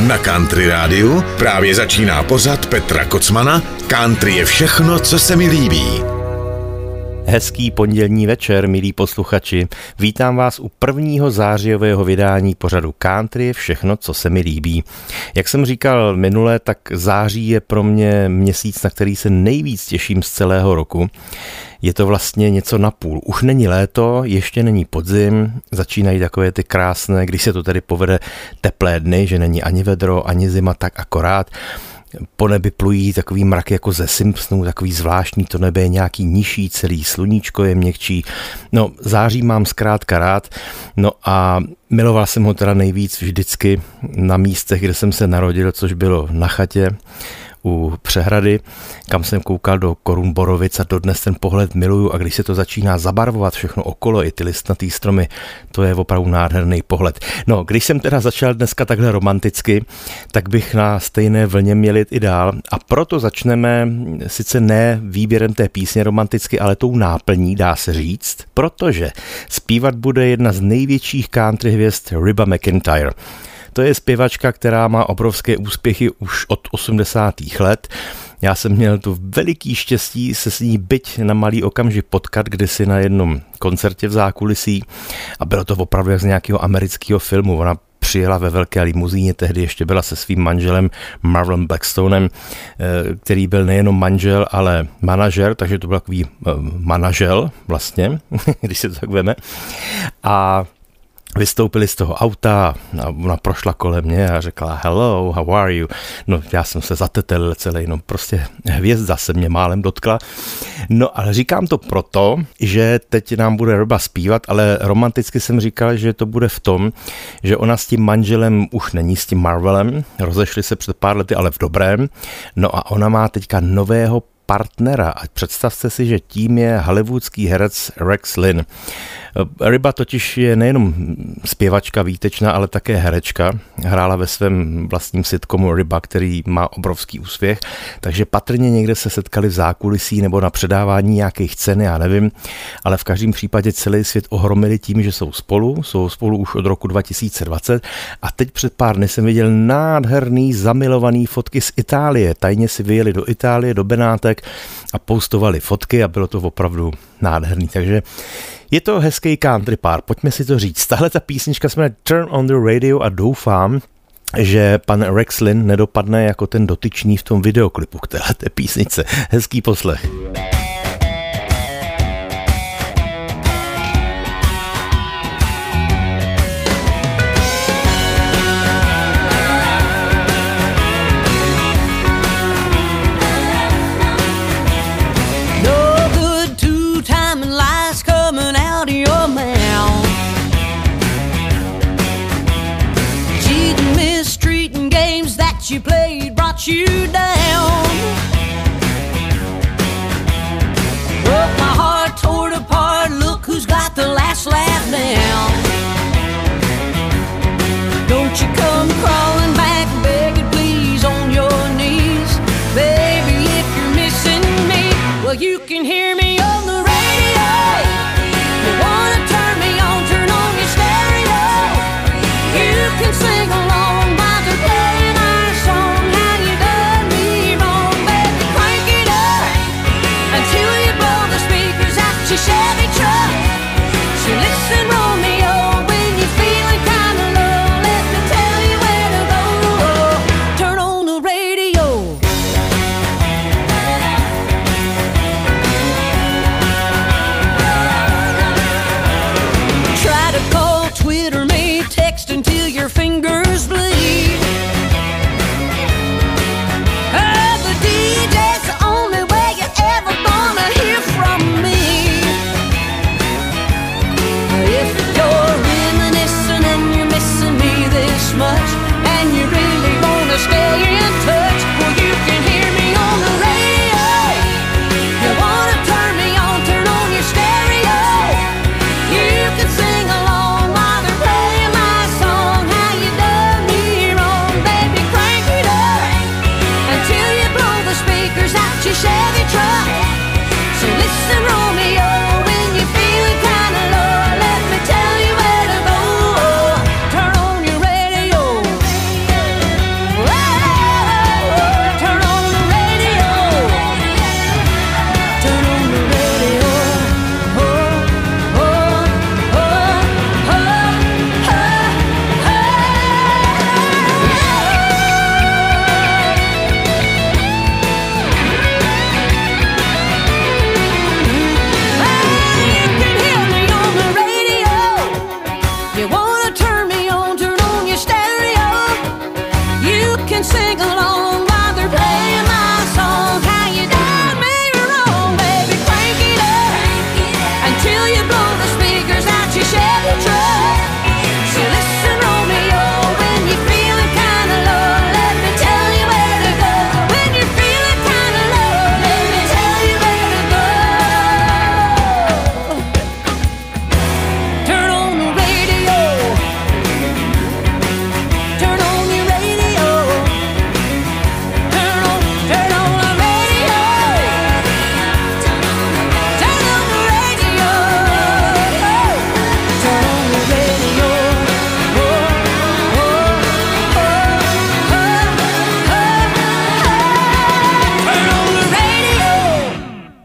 Na Country Rádiu právě začíná pořad Petra Kocmana Country je všechno, co se mi líbí. Hezký pondělní večer, milí posluchači. Vítám vás u prvního zářijového vydání pořadu Country všechno, co se mi líbí. Jak jsem říkal minule, tak září je pro mě měsíc, na který se nejvíc těším z celého roku je to vlastně něco na půl. Už není léto, ještě není podzim, začínají takové ty krásné, když se to tedy povede teplé dny, že není ani vedro, ani zima, tak akorát. Po nebi plují takový mrak jako ze Simpsonů, takový zvláštní, to nebe je nějaký nižší, celý sluníčko je měkčí. No, září mám zkrátka rád, no a miloval jsem ho teda nejvíc vždycky na místech, kde jsem se narodil, což bylo na chatě u přehrady, kam jsem koukal do korun borovic a dodnes ten pohled miluju a když se to začíná zabarvovat všechno okolo, i ty listnatý stromy, to je opravdu nádherný pohled. No, když jsem teda začal dneska takhle romanticky, tak bych na stejné vlně měl jít i dál a proto začneme sice ne výběrem té písně romanticky, ale tou náplní, dá se říct, protože zpívat bude jedna z největších country hvězd Riba McIntyre. To je zpěvačka, která má obrovské úspěchy už od 80. let. Já jsem měl tu veliký štěstí se s ní byť na malý okamžik potkat kdysi na jednom koncertě v zákulisí a bylo to opravdu jak z nějakého amerického filmu. Ona přijela ve velké limuzíně, tehdy ještě byla se svým manželem Marlon Blackstonem, eh, který byl nejenom manžel, ale manažer, takže to byl takový eh, manažel vlastně, když se to tak veme. A vystoupili z toho auta a ona prošla kolem mě a řekla hello, how are you? No já jsem se zatetel celý, no prostě hvězda se mě málem dotkla. No ale říkám to proto, že teď nám bude Roba zpívat, ale romanticky jsem říkal, že to bude v tom, že ona s tím manželem už není s tím Marvelem, rozešli se před pár lety, ale v dobrém. No a ona má teďka nového partnera. A představte si, že tím je hollywoodský herec Rex Lynn. Ryba totiž je nejenom zpěvačka výtečná, ale také herečka. Hrála ve svém vlastním sitcomu Ryba, který má obrovský úspěch, takže patrně někde se setkali v zákulisí nebo na předávání nějakých cen, já nevím, ale v každém případě celý svět ohromili tím, že jsou spolu, jsou spolu už od roku 2020 a teď před pár dny jsem viděl nádherný zamilovaný fotky z Itálie. Tajně si vyjeli do Itálie, do Benátek a postovali fotky a bylo to opravdu nádherný. Takže je to hezký country pár, pojďme si to říct. Tahle ta písnička jsme Turn on the Radio a doufám, že pan Rex Lynn nedopadne jako ten dotyčný v tom videoklipu k téhle písnice. Hezký poslech. you you down.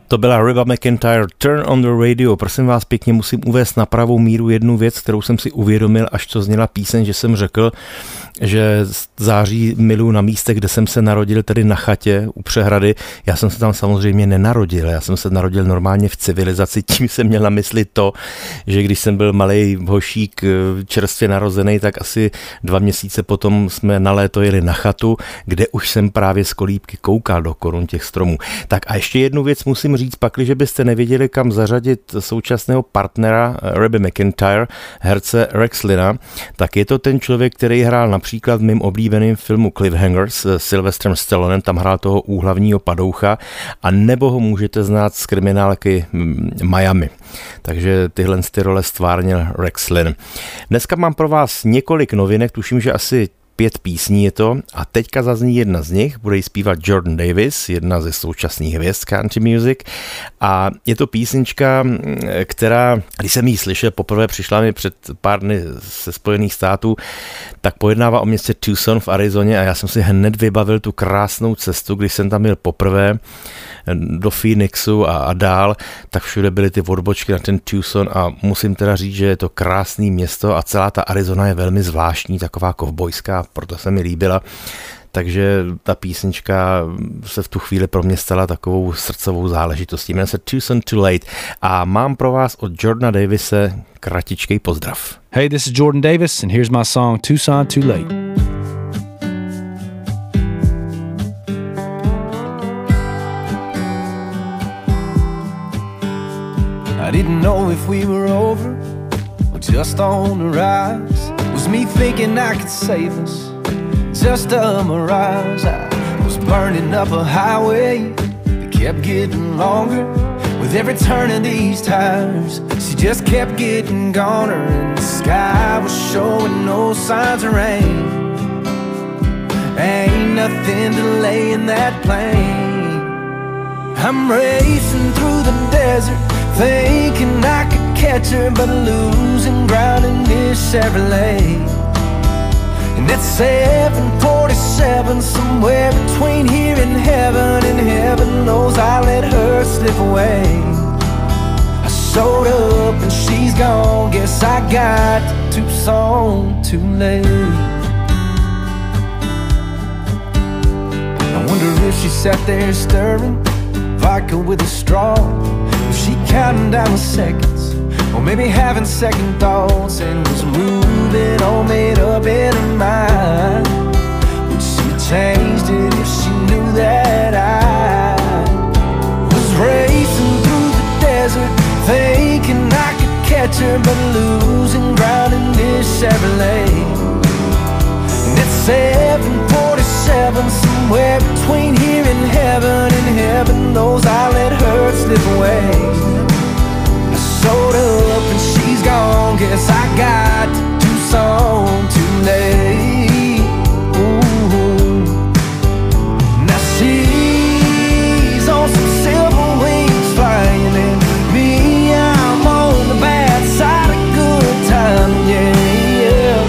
To byla Reba McIntyre Turn on the Radio. Prosím vás pěkně, musím uvést na pravou míru jednu věc, kterou jsem si uvědomil, až to zněla píseň, že jsem řekl, že září milu na místech, kde jsem se narodil, tedy na chatě u přehrady. Já jsem se tam samozřejmě nenarodil, já jsem se narodil normálně v civilizaci, tím jsem měl na mysli to, že když jsem byl malý hošík čerstvě narozený, tak asi dva měsíce potom jsme na léto jeli na chatu, kde už jsem právě z kolíbky koukal do korun těch stromů. Tak a ještě jednu věc musím říct, pakli, že byste nevěděli, kam zařadit současného partnera Rebby McIntyre, herce Rex Lina, tak je to ten člověk, který hrál například v mým oblíbeným filmu Cliffhanger s Sylvestrem Stallonem, tam hrál toho úhlavního padoucha, a nebo ho můžete znát z kriminálky mm, Miami. Takže tyhle ty role stvárnil Rex Lynn. Dneska mám pro vás několik novinek, tuším, že asi pět písní je to. A teďka zazní jedna z nich, bude ji zpívat Jordan Davis, jedna ze současných hvězd country music. A je to písnička, která, když jsem ji slyšel, poprvé přišla mi před pár dny ze Spojených států, tak pojednává o městě Tucson v Arizoně a já jsem si hned vybavil tu krásnou cestu, když jsem tam byl poprvé do Phoenixu a, a dál, tak všude byly ty odbočky na ten Tucson a musím teda říct, že je to krásné město a celá ta Arizona je velmi zvláštní, taková kovbojská, proto se mi líbila. Takže ta písnička se v tu chvíli pro mě stala takovou srdcovou záležitostí. Jmenuje se Tucson Too Late a mám pro vás od Jordana Davise kratičkej pozdrav. Hey, this is Jordan Davis and here's my song Tucson Too Late. I didn't know if we were over or just on the rise. Me thinking I could save us? Just a mirage. I was burning up a highway that kept getting longer. With every turn of these tires, she just kept getting goner, and the sky was showing no signs of rain. Ain't nothing delaying that plane. I'm racing through the desert Thinking I could catch her, but losing ground in this Chevrolet. And at 747, somewhere between here and heaven, and heaven knows I let her slip away. I showed up and she's gone. Guess I got to Tucson too late. I wonder if she sat there stirring vodka with a straw Was she counting down the seconds Or maybe having second thoughts And was moving all made up in her mind. Would she changed it if she knew that I Was racing through the desert Thinking I could catch her But losing ground in this Chevrolet? And it's 747 Somewhere between here and heaven And heaven knows I let her slip away sold up and she's gone. Guess I got to do some too late Ooh. Now she's on some silver wings flying And me, I'm on the bad side of good yeah, yeah.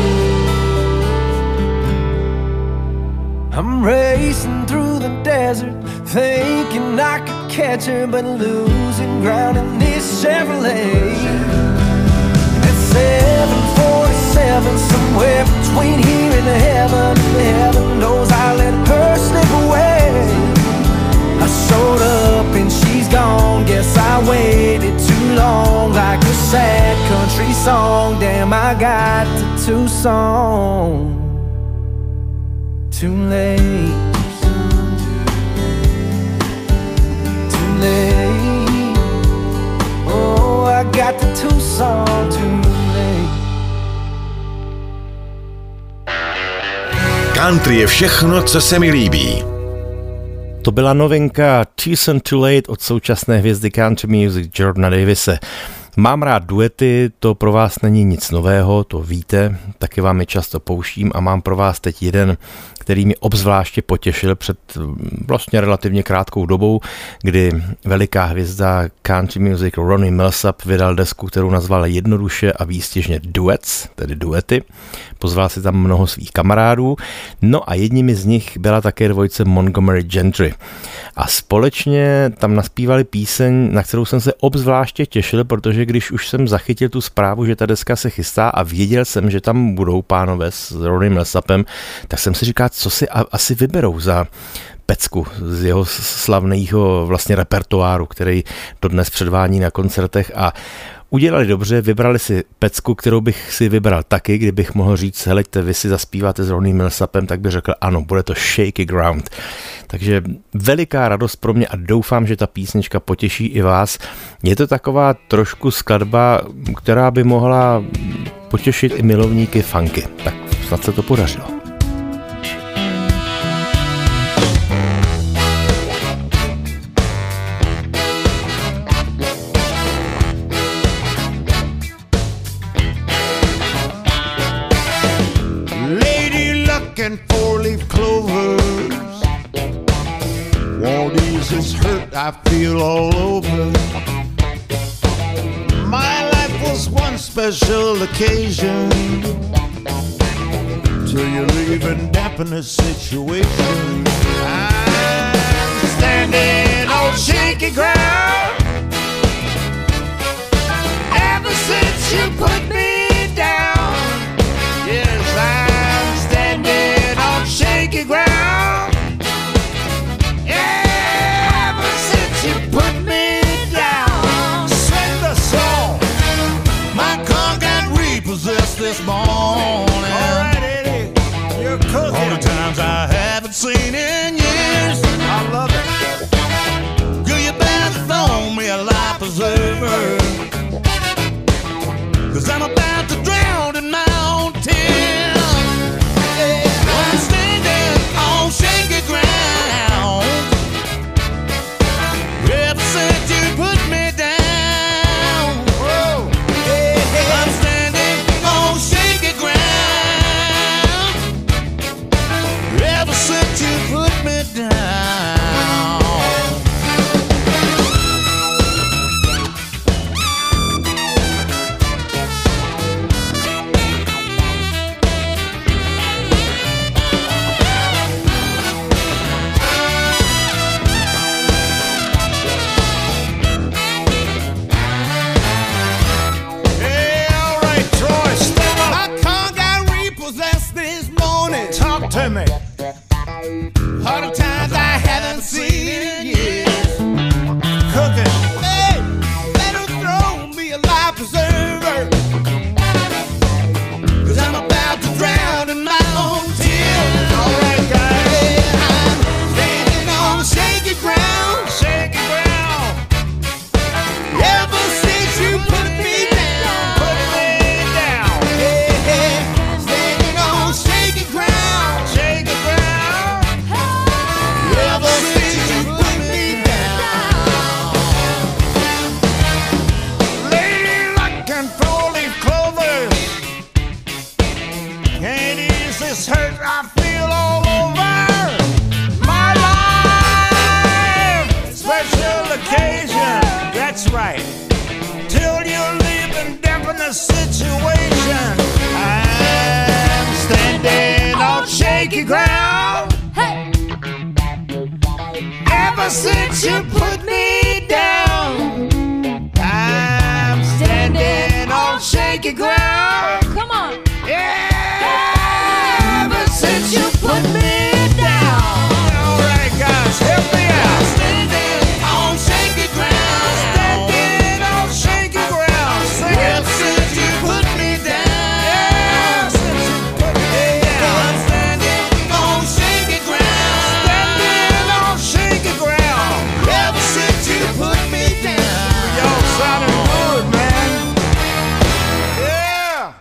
I'm racing through the desert Thinking I could catch her But losing ground in this Chevrolet. At 747 Somewhere between here and heaven. Heaven knows I let her slip away. I showed up and she's gone. Guess I waited too long. Like a sad country song. Damn, I got to Tucson. Too late. Oh, I got the Tucson too late. Country je všechno, co se mi líbí. To byla novinka Tucson Too Late od současné hvězdy country music Jordana Davise. Mám rád duety, to pro vás není nic nového, to víte, taky vám je často pouštím a mám pro vás teď jeden, který mi obzvláště potěšil před mm, vlastně relativně krátkou dobou, kdy veliká hvězda country music Ronnie Millsap vydal desku, kterou nazval jednoduše a výstěžně Duets, tedy duety. Pozval si tam mnoho svých kamarádů, no a jedními z nich byla také dvojice Montgomery Gentry. A společně tam naspívali píseň, na kterou jsem se obzvláště těšil, protože když už jsem zachytil tu zprávu, že ta deska se chystá a věděl jsem, že tam budou pánové s Ronnie Millsapem, tak jsem si říkal, co si asi vyberou za pecku z jeho slavného vlastně repertoáru, který dodnes předvání na koncertech a Udělali dobře, vybrali si pecku, kterou bych si vybral taky, kdybych mohl říct, heleďte, vy si zaspíváte s Ronnie Millsapem, tak bych řekl, ano, bude to Shaky Ground. Takže veliká radost pro mě a doufám, že ta písnička potěší i vás. Je to taková trošku skladba, která by mohla potěšit i milovníky funky. Tak snad se to podařilo. I feel all over. My life was one special occasion. Till you leave and dampen the situation. I'm standing on shaky ground. Ever since you put me down, yes, I'm standing on shaky ground. This morning. All right, Eddie, you're cooking. All the times I haven't seen in years. I love it. Girl, you better throw me a life preserver. Cause I'm about to drown in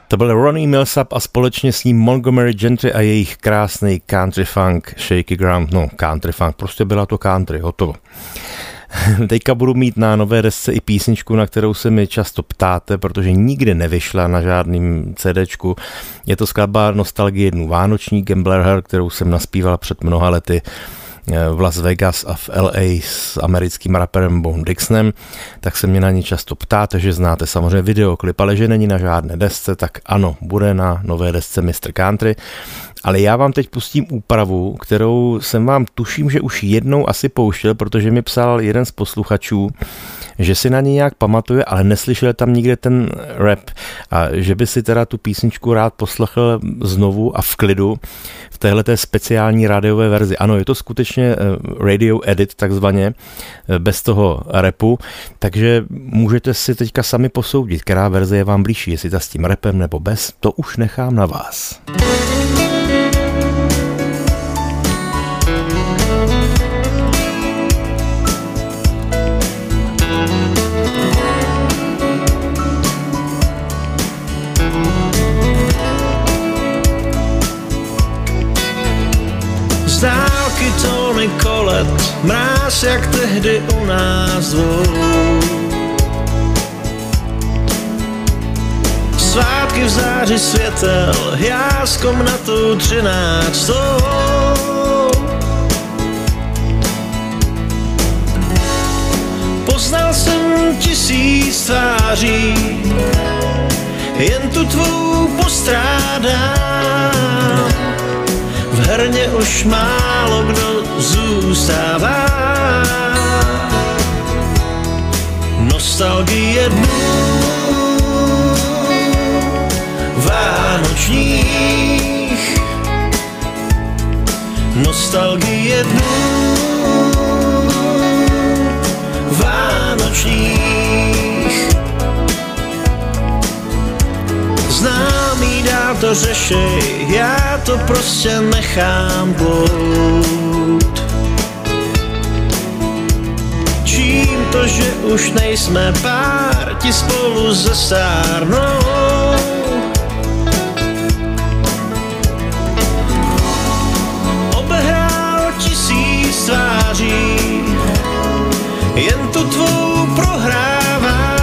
To byl Ronnie Millsap a společně s ním Montgomery Gentry a jejich krásný country funk Shaky Ground, no country funk, prostě byla to country, hotovo. Teďka budu mít na nové desce i písničku, na kterou se mi často ptáte, protože nikdy nevyšla na žádným CDčku. Je to skladba Nostalgie jednu Vánoční Gambler Her, kterou jsem naspíval před mnoha lety v Las Vegas a v LA s americkým raperem Bone Dixonem, tak se mě na ní často ptáte, že znáte samozřejmě videoklip, ale že není na žádné desce, tak ano, bude na nové desce Mr. Country. Ale já vám teď pustím úpravu, kterou jsem vám tuším, že už jednou asi pouštěl, protože mi psal jeden z posluchačů, že si na ní nějak pamatuje, ale neslyšel tam nikde ten rap a že by si teda tu písničku rád poslechl znovu a v klidu v téhle speciální rádiové verzi. Ano, je to skutečně eh, radio edit takzvaně, eh, bez toho repu, takže můžete si teďka sami posoudit, která verze je vám blížší, jestli ta s tím repem nebo bez, to už nechám na vás. let, světel, já s komnatou třináctou. Poznal jsem tisíc tváří, jen tu tvou postrádám. V herně už málo kdo zůstává nostalgie dnů vánočních. Nostalgie dnů. Vánočních. Známý dá to řešej, já to prostě nechám plout. To, že už nejsme pár, ti spolu zestárnou. Tu tvou prohrává.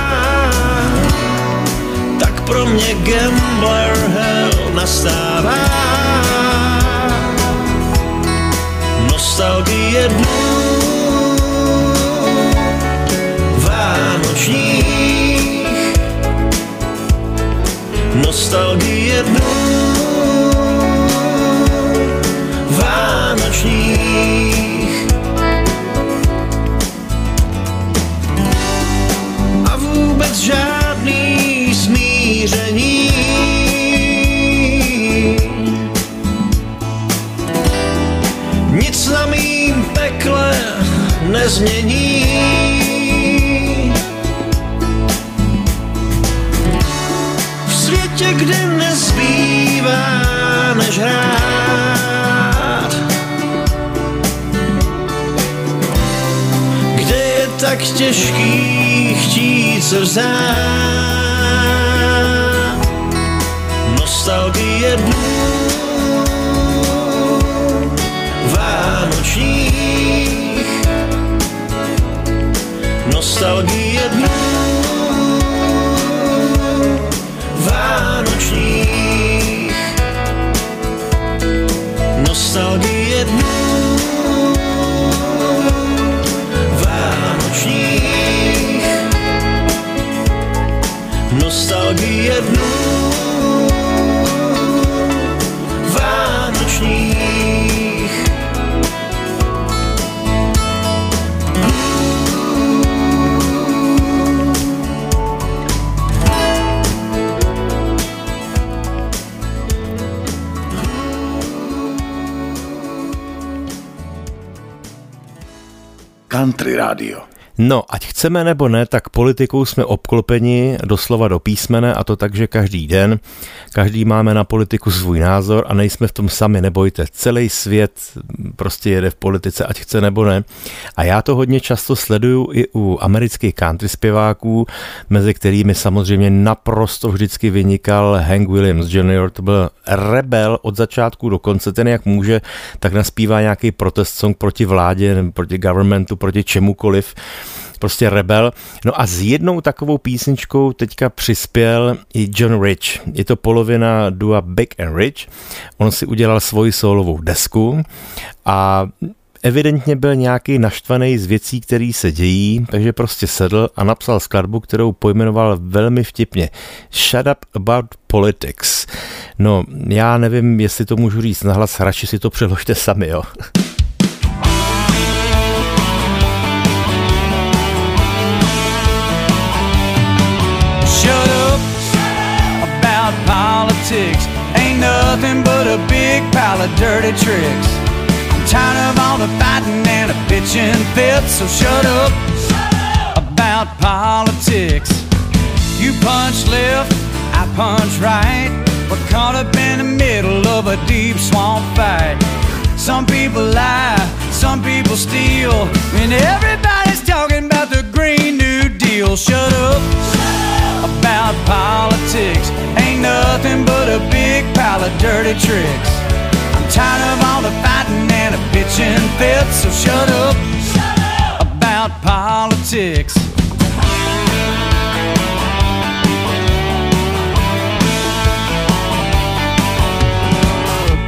Tak pro mě gambler hell nastává. Nostalgie dnů nezmění světě, kde nezbývá než hrát. Kde je tak těžký chtít se vzát. Nostalgie dnů vánočních. Nostalgie dnů nostalgie Country Radio. No, ať chceme nebo ne, tak politikou jsme obklopeni doslova do písmene a to tak, že každý den, každý máme na politiku svůj názor a nejsme v tom sami, nebojte. Celý svět prostě jede v politice, ať chce nebo ne. A já to hodně často sleduju i u amerických country zpěváků, mezi kterými samozřejmě naprosto vždycky vynikal Hank Williams Jr., to byl rebel od začátku do konce, ten jak může, tak naspívá nějaký protest song proti vládě, proti governmentu, proti čemukoliv prostě rebel. No a s jednou takovou písničkou teďka přispěl i John Rich. Je to polovina dua Big and Rich. On si udělal svoji solovou desku a evidentně byl nějaký naštvaný z věcí, které se dějí, takže prostě sedl a napsal skladbu, kterou pojmenoval velmi vtipně Shut up about politics. No, já nevím, jestli to můžu říct nahlas, radši si to přeložte sami, jo. Shut up about politics. Ain't nothing but a big pile of dirty tricks. I'm tired of all the fighting and the pitching fits, so shut up about politics. You punch left, I punch right. We're caught up in the middle of a deep swamp fight. Some people lie, some people steal, and everybody's dirty tricks. I'm tired of all the fighting and the bitching fits, so shut up, shut up. about politics.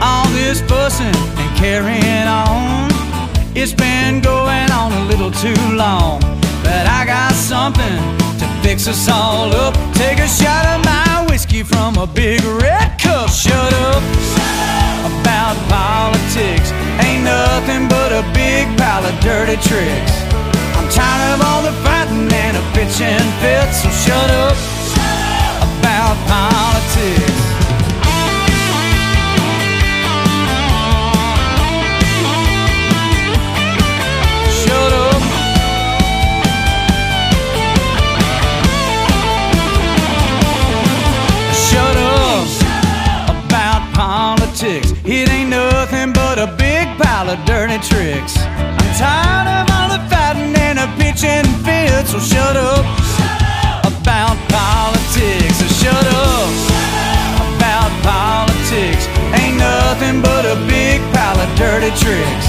All this fussing and carrying on, it's been going on a little too long. But I got something to fix us all up. Take a shot of my whiskey from a big red cup. Shut up. About politics. Ain't nothing but a big pile of dirty tricks. I'm tired of all the fighting and the pitching fits, so shut up, shut up. about politics. of dirty tricks. I'm tired of all the fighting and the pitching fields, so shut up, shut up. about politics. So shut up, shut up about politics. Ain't nothing but a big pile of dirty tricks.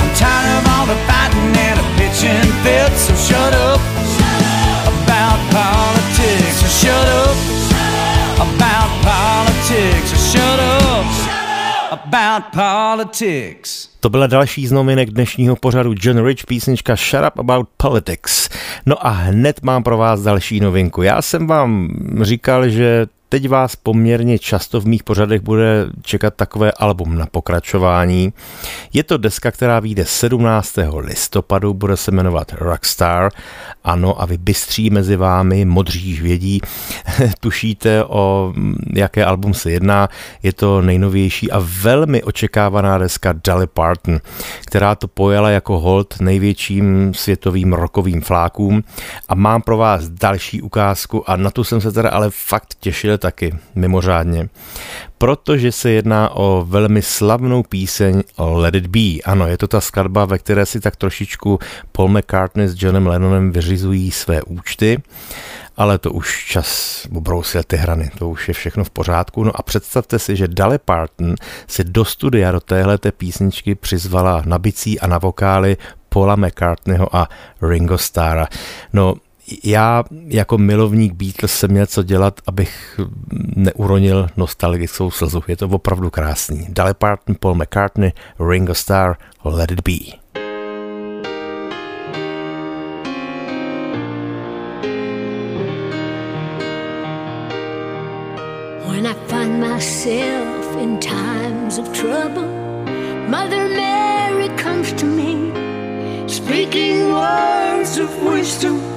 I'm tired of all the fighting and the pitching fits, so shut up, shut up. about politics. So shut up, about politics. To byla další z nominek dnešního pořadu John Rich písnička Shut Up About Politics. No a hned mám pro vás další novinku. Já jsem vám říkal, že Teď vás poměrně často v mých pořadech bude čekat takové album na pokračování. Je to deska, která vyjde 17. listopadu, bude se jmenovat Rockstar. Ano, a vy bystří mezi vámi, modří vědí, tušíte o jaké album se jedná. Je to nejnovější a velmi očekávaná deska Dolly Parton, která to pojala jako hold největším světovým rokovým flákům. A mám pro vás další ukázku a na tu jsem se teda ale fakt těšil taky mimořádně, protože se jedná o velmi slavnou píseň Let It Be. Ano, je to ta skladba, ve které si tak trošičku Paul McCartney s Johnem Lennonem vyřizují své účty ale to už čas obrousil ty hrany, to už je všechno v pořádku. No a představte si, že Dolly Parton si do studia do téhle písničky přizvala na bicí a na vokály Paula McCartneyho a Ringo Starra. No, já jako milovník Beatles jsem měl co dělat, abych neuronil nostalgickou slzu. Je to opravdu krásný. Dolly Parton, Paul McCartney, Ringo Starr, Let It Be. When I find myself in times of trouble, Mother Mary comes to me, speaking words of wisdom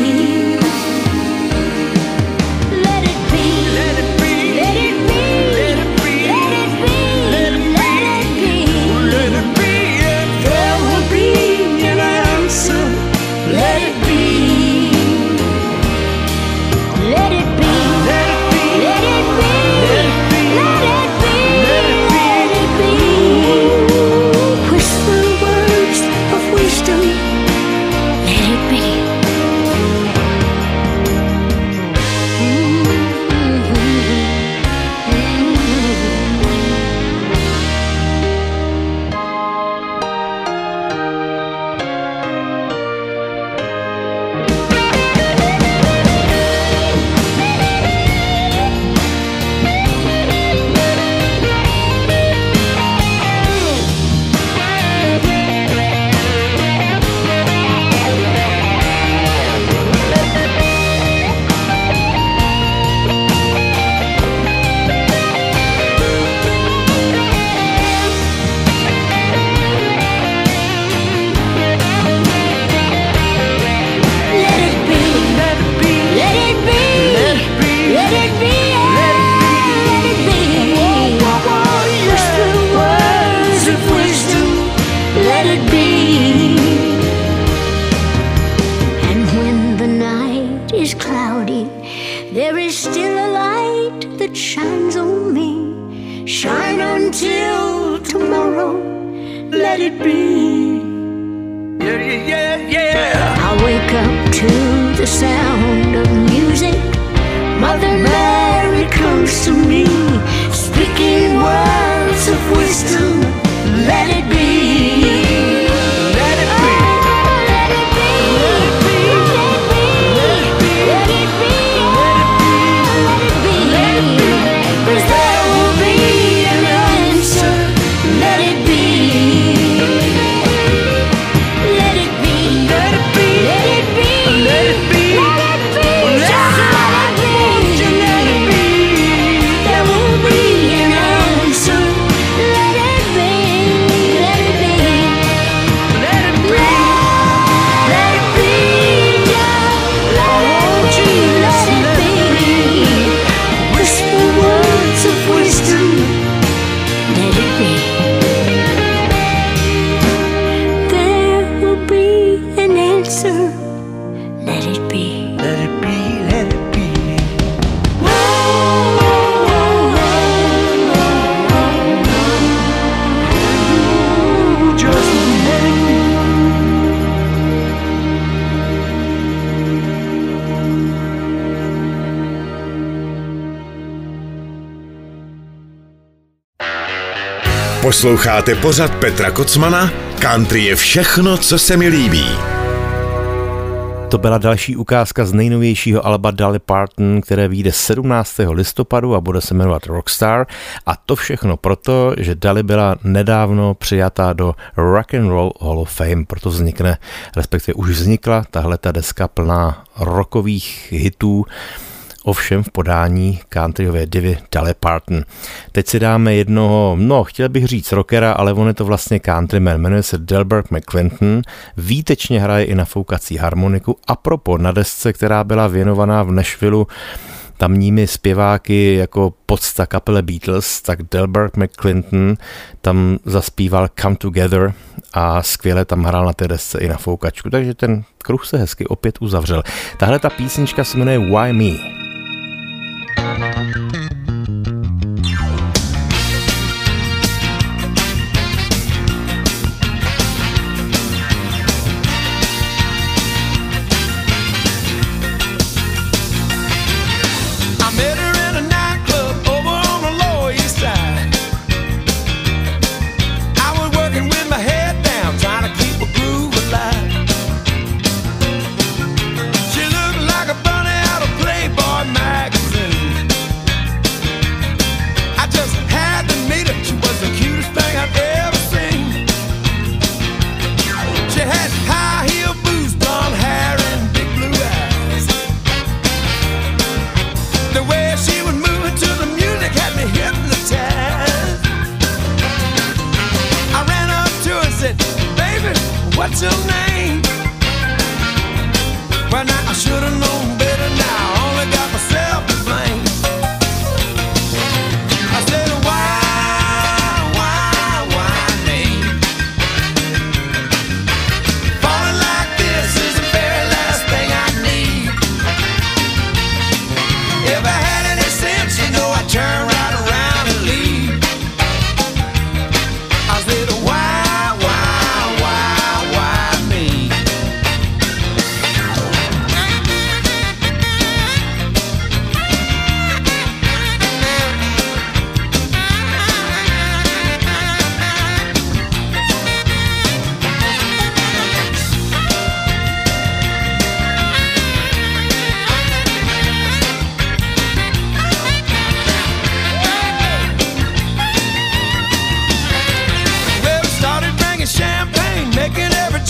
Posloucháte pořad Petra Kocmana? Country je všechno, co se mi líbí. To byla další ukázka z nejnovějšího alba Dali Parton, které vyjde 17. listopadu a bude se jmenovat Rockstar. A to všechno proto, že Dali byla nedávno přijatá do Rock and Roll Hall of Fame, proto vznikne, respektive už vznikla tahle ta deska plná rockových hitů ovšem v podání countryové divy Dale Parton. Teď si dáme jednoho, no chtěl bych říct rockera, ale on je to vlastně countryman, jmenuje se Delbert McClinton, výtečně hraje i na foukací harmoniku a propo na desce, která byla věnovaná v Nashvilleu tamními zpěváky jako podsta kapele Beatles, tak Delbert McClinton tam zaspíval Come Together a skvěle tam hrál na té desce i na foukačku, takže ten kruh se hezky opět uzavřel. Tahle ta písnička se jmenuje Why Me? Thank you.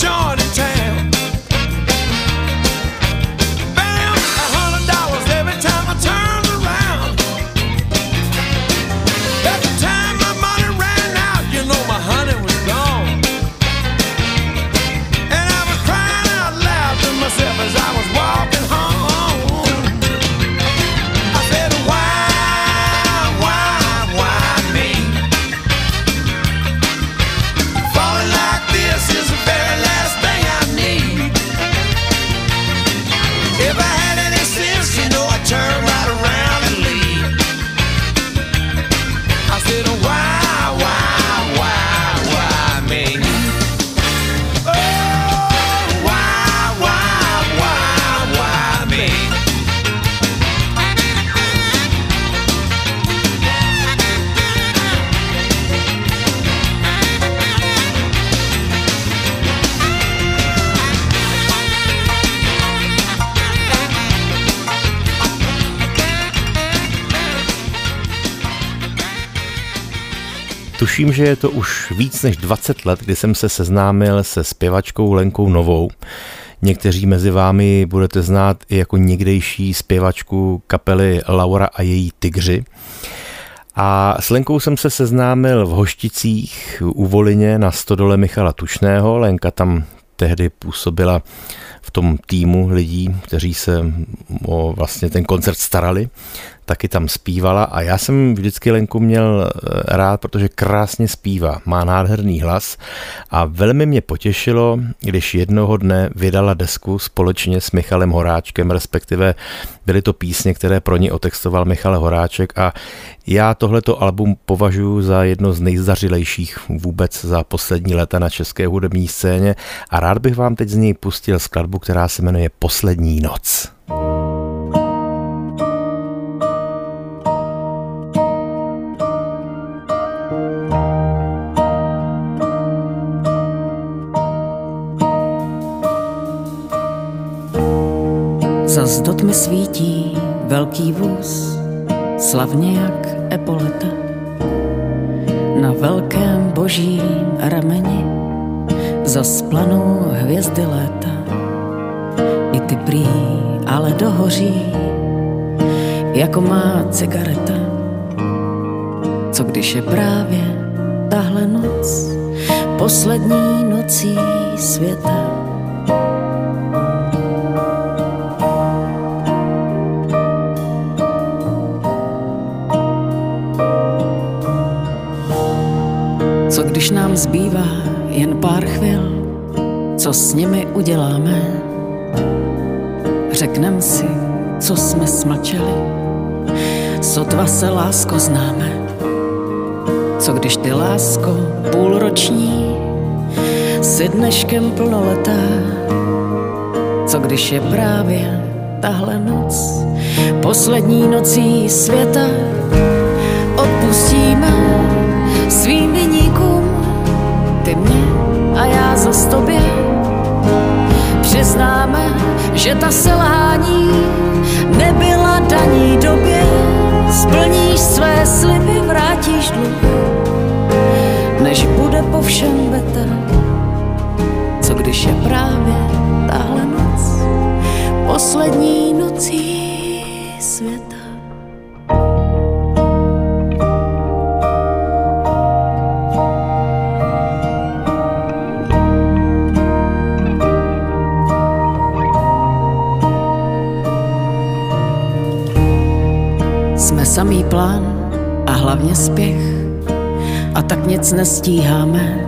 John Tuším, že je to už víc než 20 let, kdy jsem se seznámil se zpěvačkou Lenkou Novou. Někteří mezi vámi budete znát i jako někdejší zpěvačku kapely Laura a její Tygři. A s Lenkou jsem se seznámil v Hošticích u Volině na stodole Michala Tušného. Lenka tam tehdy působila v tom týmu lidí, kteří se o vlastně ten koncert starali, taky tam zpívala a já jsem vždycky Lenku měl eh, rád, protože krásně zpívá, má nádherný hlas a velmi mě potěšilo, když jednoho dne vydala desku společně s Michalem Horáčkem, respektive byly to písně, které pro ní otextoval Michal Horáček a já tohleto album považuji za jedno z nejzdařilejších vůbec za poslední léta na české hudební scéně a rád bych vám teď z něj pustil skladbu, která se jmenuje Poslední noc. Zas do tmy svítí velký vůz, slavně jak epoleta. Na velkém božím rameni zas planou hvězdy léta. I ty prý ale dohoří, jako má cigareta. Co když je právě tahle noc, poslední nocí světa? Co když nám zbývá jen pár chvil, co s nimi uděláme? Řeknem si, co jsme smlčeli, sotva se lásko známe. Co když ty lásko půlroční, si dneškem plnoletá? Co když je právě tahle noc, poslední nocí světa? Odpustíme svým viníkům, ty mě a já za tobě. Přiznáme, že ta selhání nebyla daní době. Splníš své sliby, vrátíš dluh, než bude po všem vetr. Co když je právě tahle noc, poslední nocí světa? Hlavně spěch. A tak nic nestíháme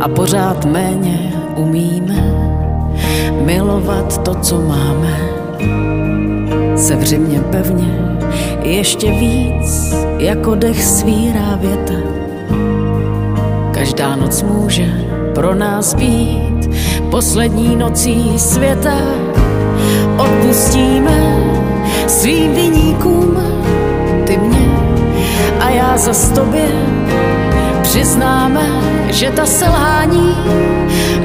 a pořád méně umíme milovat to, co máme. Sevři mě pevně, ještě víc, jako dech svírá věta. Každá noc může pro nás být poslední nocí světa. Odpustíme svým vyníkům, a já za tobě. Přiznáme, že ta selhání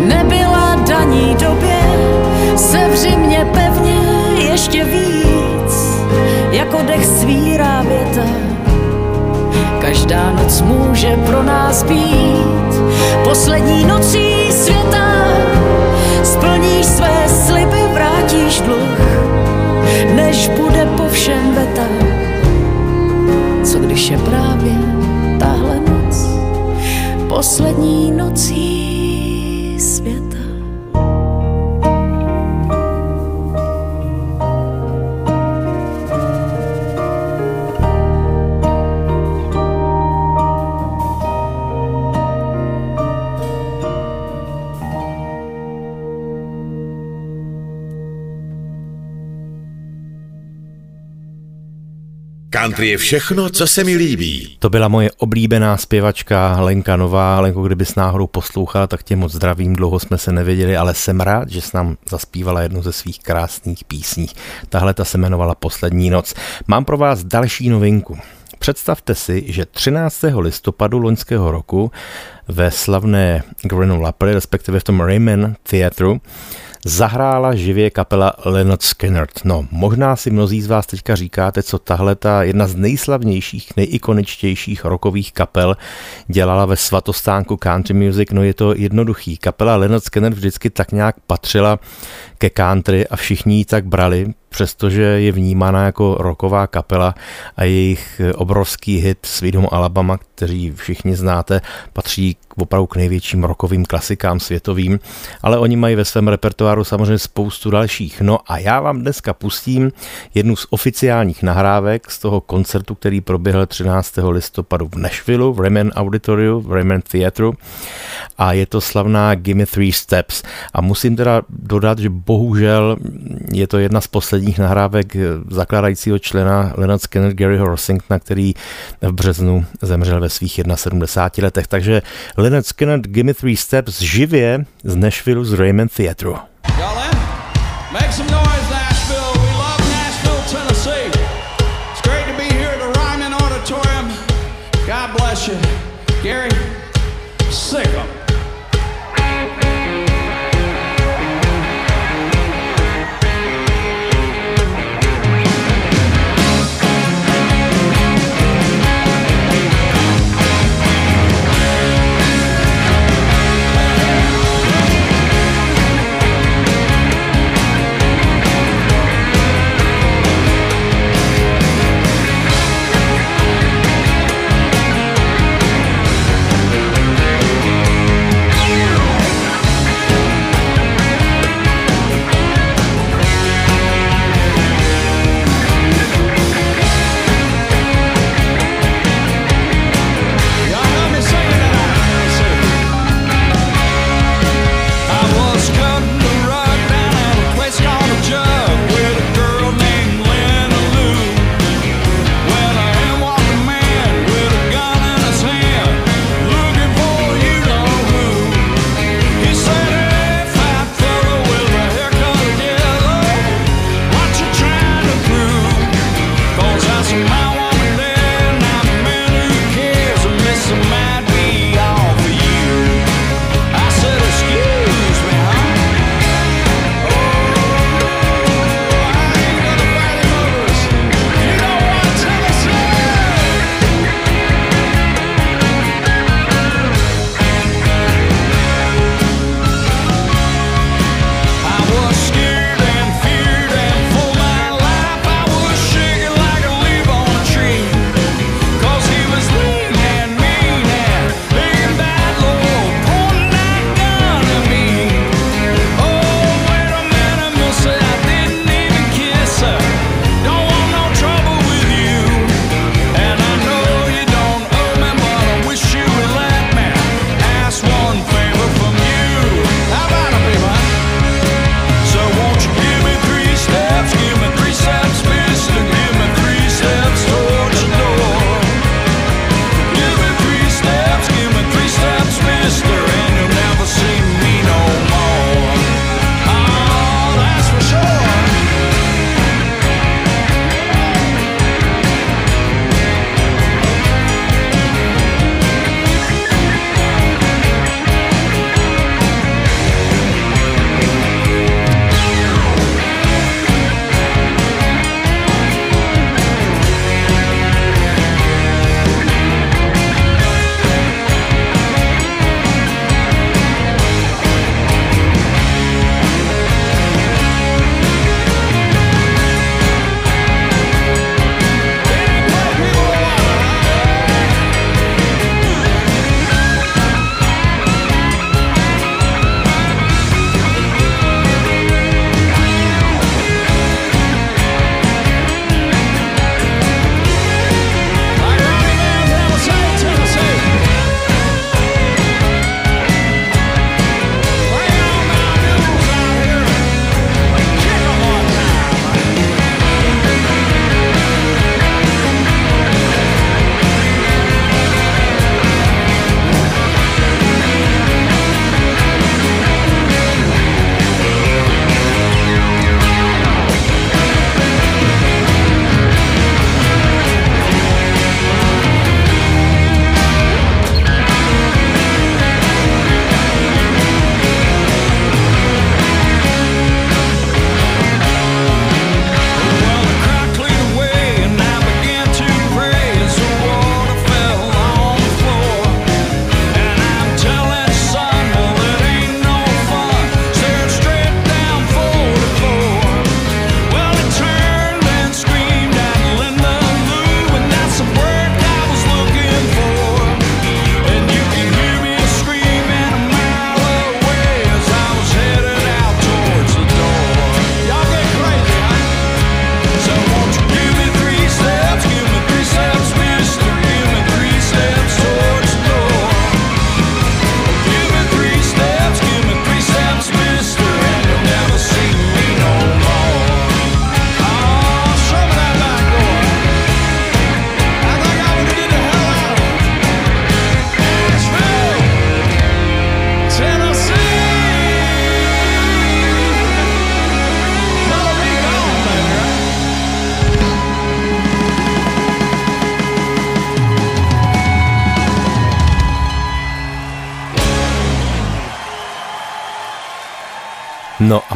nebyla daní době. Sevři mě pevně ještě víc, jako dech svírá věta. Každá noc může pro nás být poslední nocí světa. Splníš své sliby, vrátíš dluh, než bude po všem veta. Co když je právě tahle noc poslední nocí Country je všechno, co se mi líbí. To byla moje oblíbená zpěvačka Lenka Nová. Lenko, kdybys náhodou poslouchala, tak tě moc zdravím, dlouho jsme se nevěděli, ale jsem rád, že jsi nám zaspívala jednu ze svých krásných písní. Tahle ta se jmenovala Poslední noc. Mám pro vás další novinku. Představte si, že 13. listopadu loňského roku ve slavné Grenoble respektive v tom Raymond Theatru, zahrála živě kapela Leonard Skinner. No, možná si mnozí z vás teďka říkáte, co tahle ta jedna z nejslavnějších, nejikoničtějších rokových kapel dělala ve svatostánku country music. No je to jednoduchý. Kapela Leonard Skinner vždycky tak nějak patřila ke country a všichni ji tak brali, přestože je vnímána jako roková kapela a jejich obrovský hit Sweet Home Alabama, který všichni znáte, patří opravdu k největším rokovým klasikám světovým, ale oni mají ve svém repertoáru samozřejmě spoustu dalších. No a já vám dneska pustím jednu z oficiálních nahrávek z toho koncertu, který proběhl 13. listopadu v Nashville, v Raymond Auditorium, v Raymond Theatre a je to slavná Gimme Three Steps. A musím teda dodat, že bohužel je to jedna z posledních nahrávek zakládajícího člena Leonard Skinner Garyho Rossingtona, který v březnu zemřel ve svých 71 letech. Takže Leonard Skinner Gimme Three Steps živě z Nashville z Raymond Theatre. Make some noise,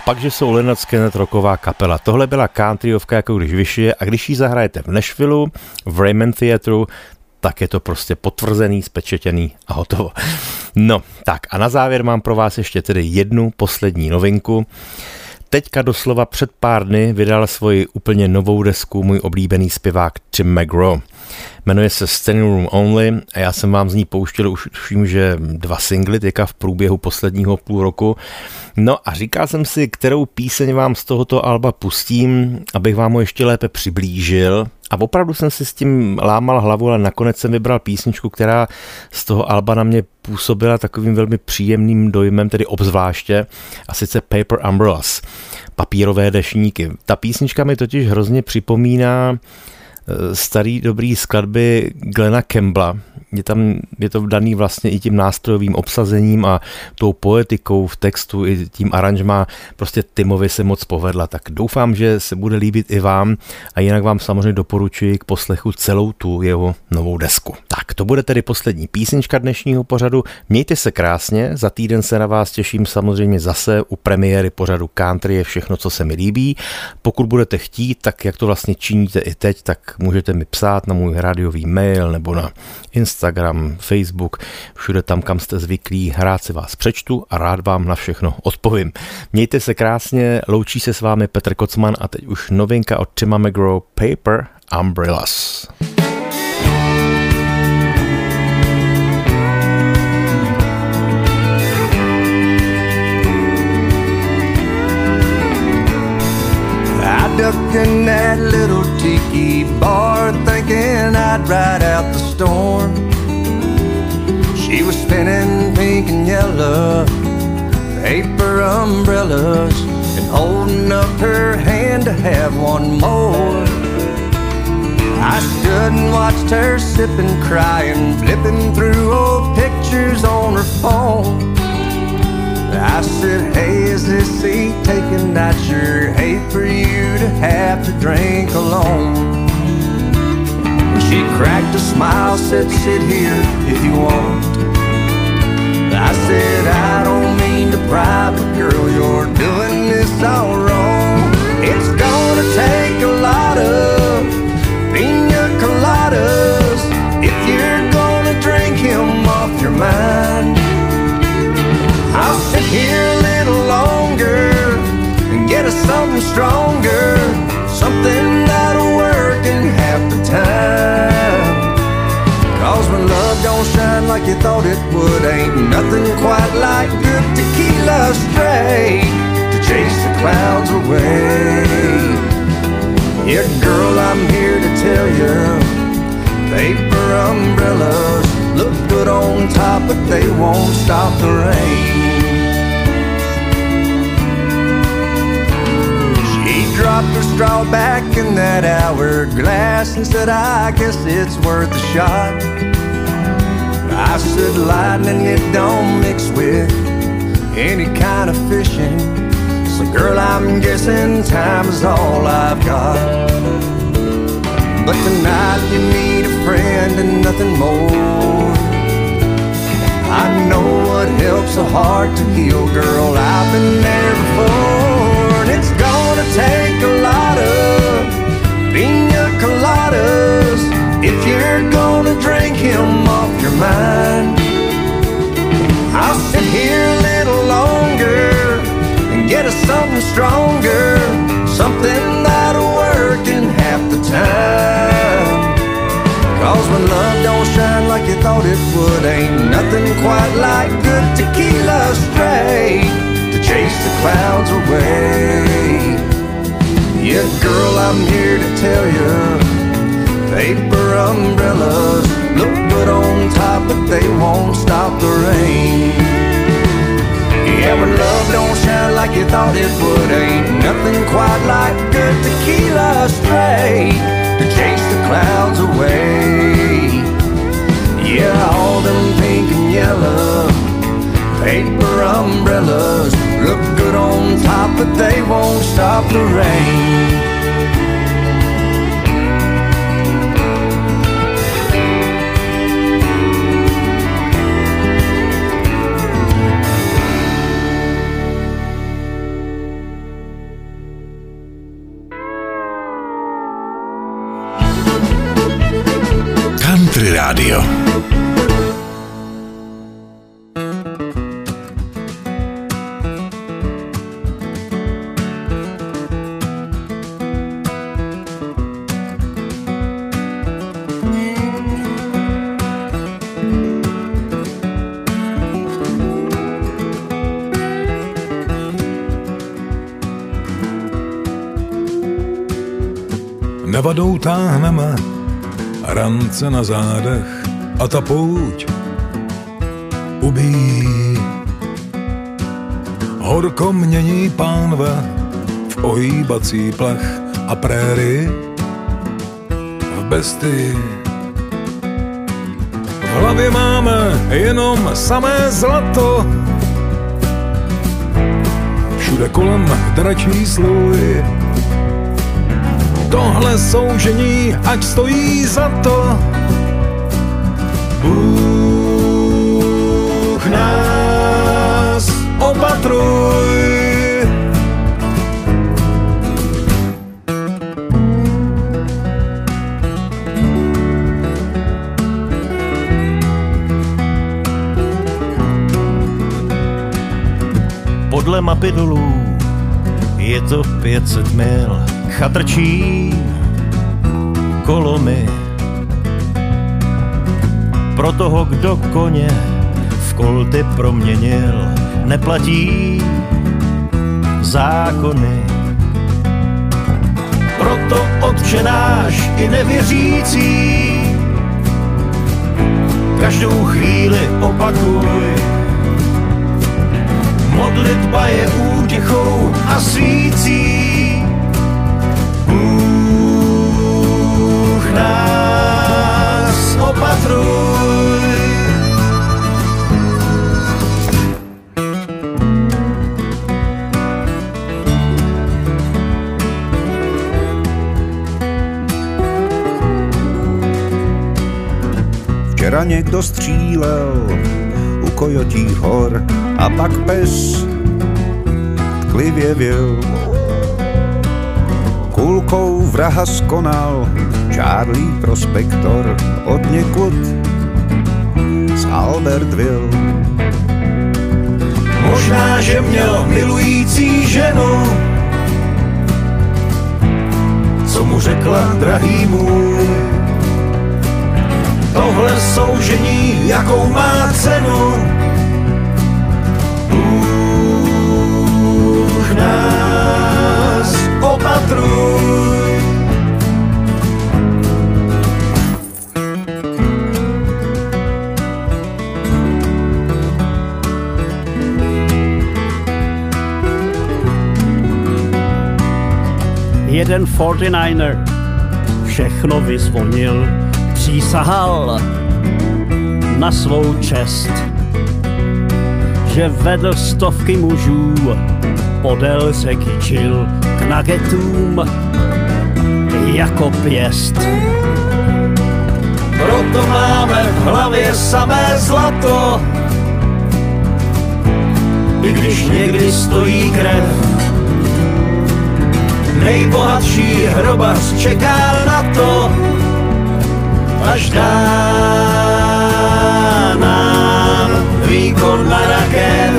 pak, že jsou Leonard Skinner roková kapela. Tohle byla countryovka, jako když vyšije a když ji zahrajete v Nashville, v Raymond Theatru, tak je to prostě potvrzený, spečetěný a hotovo. No, tak a na závěr mám pro vás ještě tedy jednu poslední novinku. Teďka doslova před pár dny vydal svoji úplně novou desku můj oblíbený zpěvák Tim McGraw. Jmenuje se Standing Room Only a já jsem vám z ní pouštěl už tuším, že dva singly teďka v průběhu posledního půl roku. No a říkal jsem si, kterou píseň vám z tohoto alba pustím, abych vám ho ještě lépe přiblížil. A opravdu jsem si s tím lámal hlavu, ale nakonec jsem vybral písničku, která z toho alba na mě působila takovým velmi příjemným dojmem, tedy obzvláště, a sice Paper Umbrellas, papírové dešníky. Ta písnička mi totiž hrozně připomíná Eh, starý dobrý skladby Glena Kembla. Je tam, je to daný vlastně i tím nástrojovým obsazením a tou poetikou v textu i tím aranžma. Prostě Timovi se moc povedla, tak doufám, že se bude líbit i vám a jinak vám samozřejmě doporučuji k poslechu celou tu jeho novou desku. Tak to bude tedy poslední písnička dnešního pořadu. Mějte se krásně, za týden se na vás těším samozřejmě zase u premiéry pořadu Country je všechno, co se mi líbí. Pokud budete chtít, tak jak to vlastně činíte i teď, tak můžete mi psát na můj rádiový mail nebo na Instagram, Facebook, všude tam, kam jste zvyklí. Rád si vás přečtu a rád vám na všechno odpovím. Mějte se krásně, loučí se s vámi Petr Kocman a teď už novinka od Tima McGraw Paper Umbrellas. Ducked in that little tiki bar, thinking I'd ride out the storm. She was spinning pink and yellow paper umbrellas and holding up her hand to have one more. I stood and watched her sipping, crying, flipping through old pictures on her phone. I said, hey, is this seat taken? I'd sure hate for you to have to drink alone. She cracked a smile, said, sit here if you want. I said, I don't mean to pry, but girl, you're doing this all wrong. It's gonna take a lot of pina coladas if you're gonna drink him off your mind. Stronger, something that'll work in half the time. Cause when love don't shine like you thought it would, ain't nothing quite like good tequila straight to chase the clouds away. Yeah, girl, I'm here to tell you, paper umbrellas look good on top, but they won't stop the rain. Dropped her straw back in that hourglass and said, I guess it's worth a shot. I said, lightning, it don't mix with any kind of fishing. So, girl, I'm guessing time is all I've got. But tonight you need a friend and nothing more. I know what helps a heart to heal, girl. I've been there before, take a lot of pina coladas if you're gonna drink him off your mind. I'll sit here a little longer and get us something stronger, something that'll work in half the time. Cause when love don't shine like you thought it would, ain't nothing quite like good tequila straight to chase the clouds away. Yeah, girl, I'm here to tell you Paper umbrellas look good on top But they won't stop the rain. Yeah, when love don't shine like you thought it would Ain't nothing quite like good tequila straight To chase the clouds away. Yeah, all them pink and yellow Paper umbrellas look good on top, but they won't stop the rain. Rance na zádech a ta pouť ubíjí. Horko mění pánve v ohýbací plech a préry v bestii. V hlavě máme jenom samé zlato, všude kolem dračí sluj tohle soužení, ať stojí za to. Bůh nás opatruj. Podle mapy dolů je to 500 mil chatrčí kolomy. Pro toho, kdo koně v kolty proměnil, neplatí zákony. Proto odčenáš i nevěřící, každou chvíli opakuj. Modlitba je útěchou a svící. Včera někdo střílel u kojotích hor a pak pes tklivě vil. Kulkou vraha skonal Charlie Prospektor od někud z Albertville. Možná, že měl milující ženu, co mu řekla drahý můj. Tohle soužení, jakou má cenu, Bůh nás opatruj. Jeden 49er všechno vyzvonil, přísahal na svou čest, že vedl stovky mužů podél řeky čil k nagetům jako pěst. Proto máme v hlavě samé zlato, i když někdy stojí krev nejbohatší hrobař čeká na to, až dá nám výkon na rakev,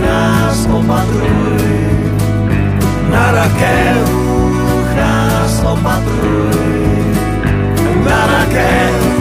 nás opatruj. Na rakev, nás opatruj. Na rakev,